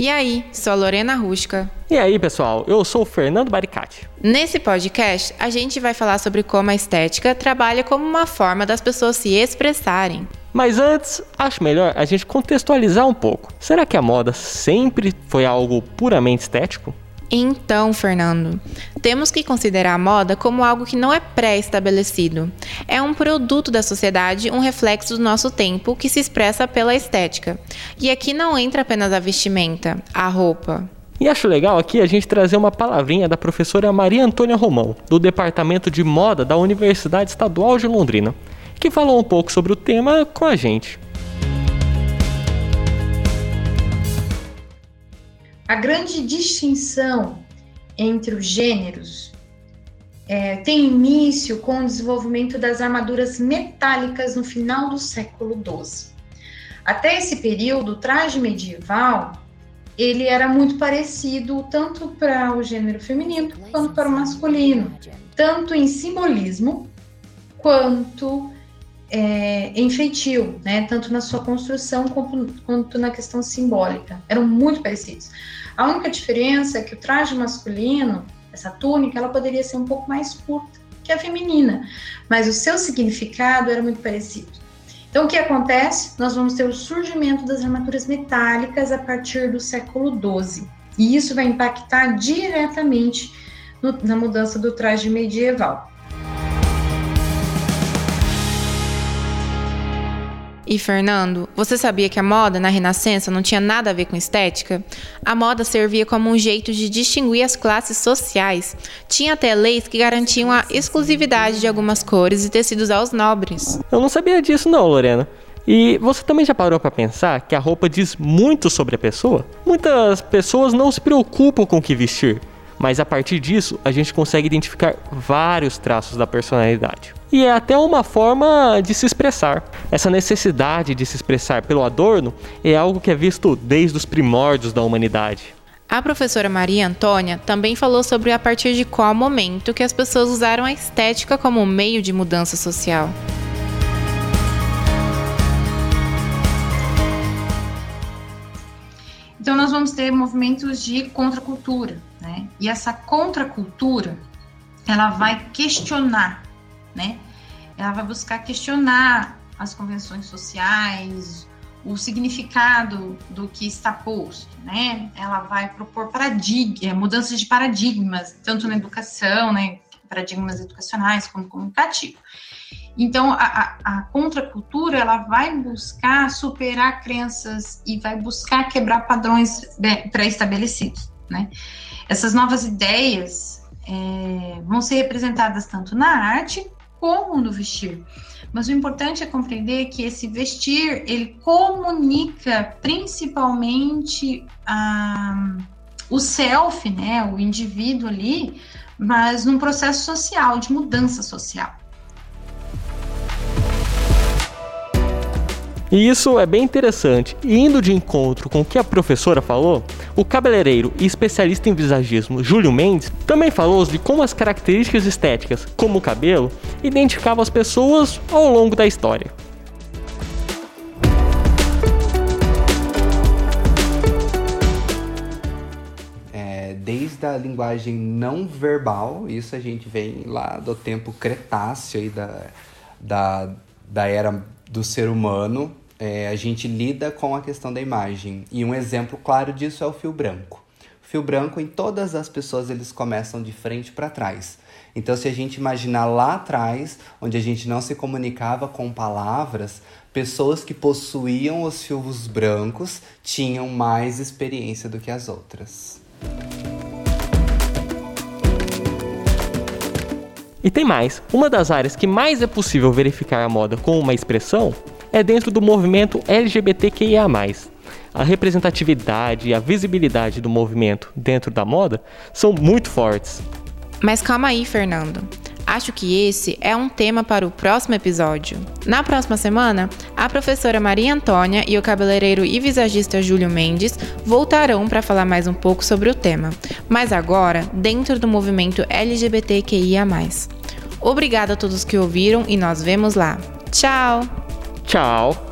E aí, sou a Lorena Rusca. E aí, pessoal, eu sou o Fernando Baricati. Nesse podcast, a gente vai falar sobre como a estética trabalha como uma forma das pessoas se expressarem. Mas antes, acho melhor a gente contextualizar um pouco. Será que a moda sempre foi algo puramente estético? Então, Fernando, temos que considerar a moda como algo que não é pré-estabelecido. É um produto da sociedade, um reflexo do nosso tempo que se expressa pela estética. E aqui não entra apenas a vestimenta, a roupa. E acho legal aqui a gente trazer uma palavrinha da professora Maria Antônia Romão, do Departamento de Moda da Universidade Estadual de Londrina, que falou um pouco sobre o tema com a gente. A grande distinção entre os gêneros é, tem início com o desenvolvimento das armaduras metálicas no final do século XII. Até esse período, o traje medieval ele era muito parecido tanto para o gênero feminino quanto para o masculino, tanto em simbolismo quanto é, em feitio, né? tanto na sua construção quanto, quanto na questão simbólica. Eram muito parecidos. A única diferença é que o traje masculino, essa túnica, ela poderia ser um pouco mais curta que a feminina, mas o seu significado era muito parecido. Então, o que acontece? Nós vamos ter o surgimento das armaduras metálicas a partir do século XII, e isso vai impactar diretamente no, na mudança do traje medieval. E Fernando, você sabia que a moda na Renascença não tinha nada a ver com estética? A moda servia como um jeito de distinguir as classes sociais. Tinha até leis que garantiam a exclusividade de algumas cores e tecidos aos nobres. Eu não sabia disso não, Lorena. E você também já parou para pensar que a roupa diz muito sobre a pessoa? Muitas pessoas não se preocupam com o que vestir, mas a partir disso a gente consegue identificar vários traços da personalidade. E é até uma forma de se expressar. Essa necessidade de se expressar pelo adorno é algo que é visto desde os primórdios da humanidade. A professora Maria Antônia também falou sobre a partir de qual momento que as pessoas usaram a estética como meio de mudança social. Então nós vamos ter movimentos de contracultura, né? E essa contracultura, ela vai questionar, né? Ela vai buscar questionar as convenções sociais, o significado do que está posto, né? Ela vai propor paradig é, mudanças de paradigmas, tanto na educação, né? Paradigmas educacionais como comunicativos. Então, a, a, a, contracultura ela vai buscar superar crenças e vai buscar quebrar padrões pré-estabelecidos, né? Essas novas ideias é, vão ser representadas tanto na arte como no vestir. Mas o importante é compreender que esse vestir ele comunica principalmente a, o self, né, o indivíduo ali, mas num processo social, de mudança social. E isso é bem interessante. E indo de encontro com o que a professora falou, o cabeleireiro e especialista em visagismo Júlio Mendes também falou de como as características estéticas, como o cabelo, identificavam as pessoas ao longo da história. É, desde a linguagem não verbal, isso a gente vem lá do tempo Cretáceo e da, da, da era do ser humano, é, a gente lida com a questão da imagem. E um exemplo claro disso é o fio branco. O fio branco, em todas as pessoas, eles começam de frente para trás. Então, se a gente imaginar lá atrás, onde a gente não se comunicava com palavras, pessoas que possuíam os fios brancos tinham mais experiência do que as outras. E tem mais: uma das áreas que mais é possível verificar a moda com uma expressão é dentro do movimento LGBTQIA. A representatividade e a visibilidade do movimento dentro da moda são muito fortes. Mas calma aí, Fernando. Acho que esse é um tema para o próximo episódio. Na próxima semana, a professora Maria Antônia e o cabeleireiro e visagista Júlio Mendes voltarão para falar mais um pouco sobre o tema, mas agora dentro do movimento LGBTQIA. Obrigada a todos que ouviram e nós vemos lá. Tchau! Tchau!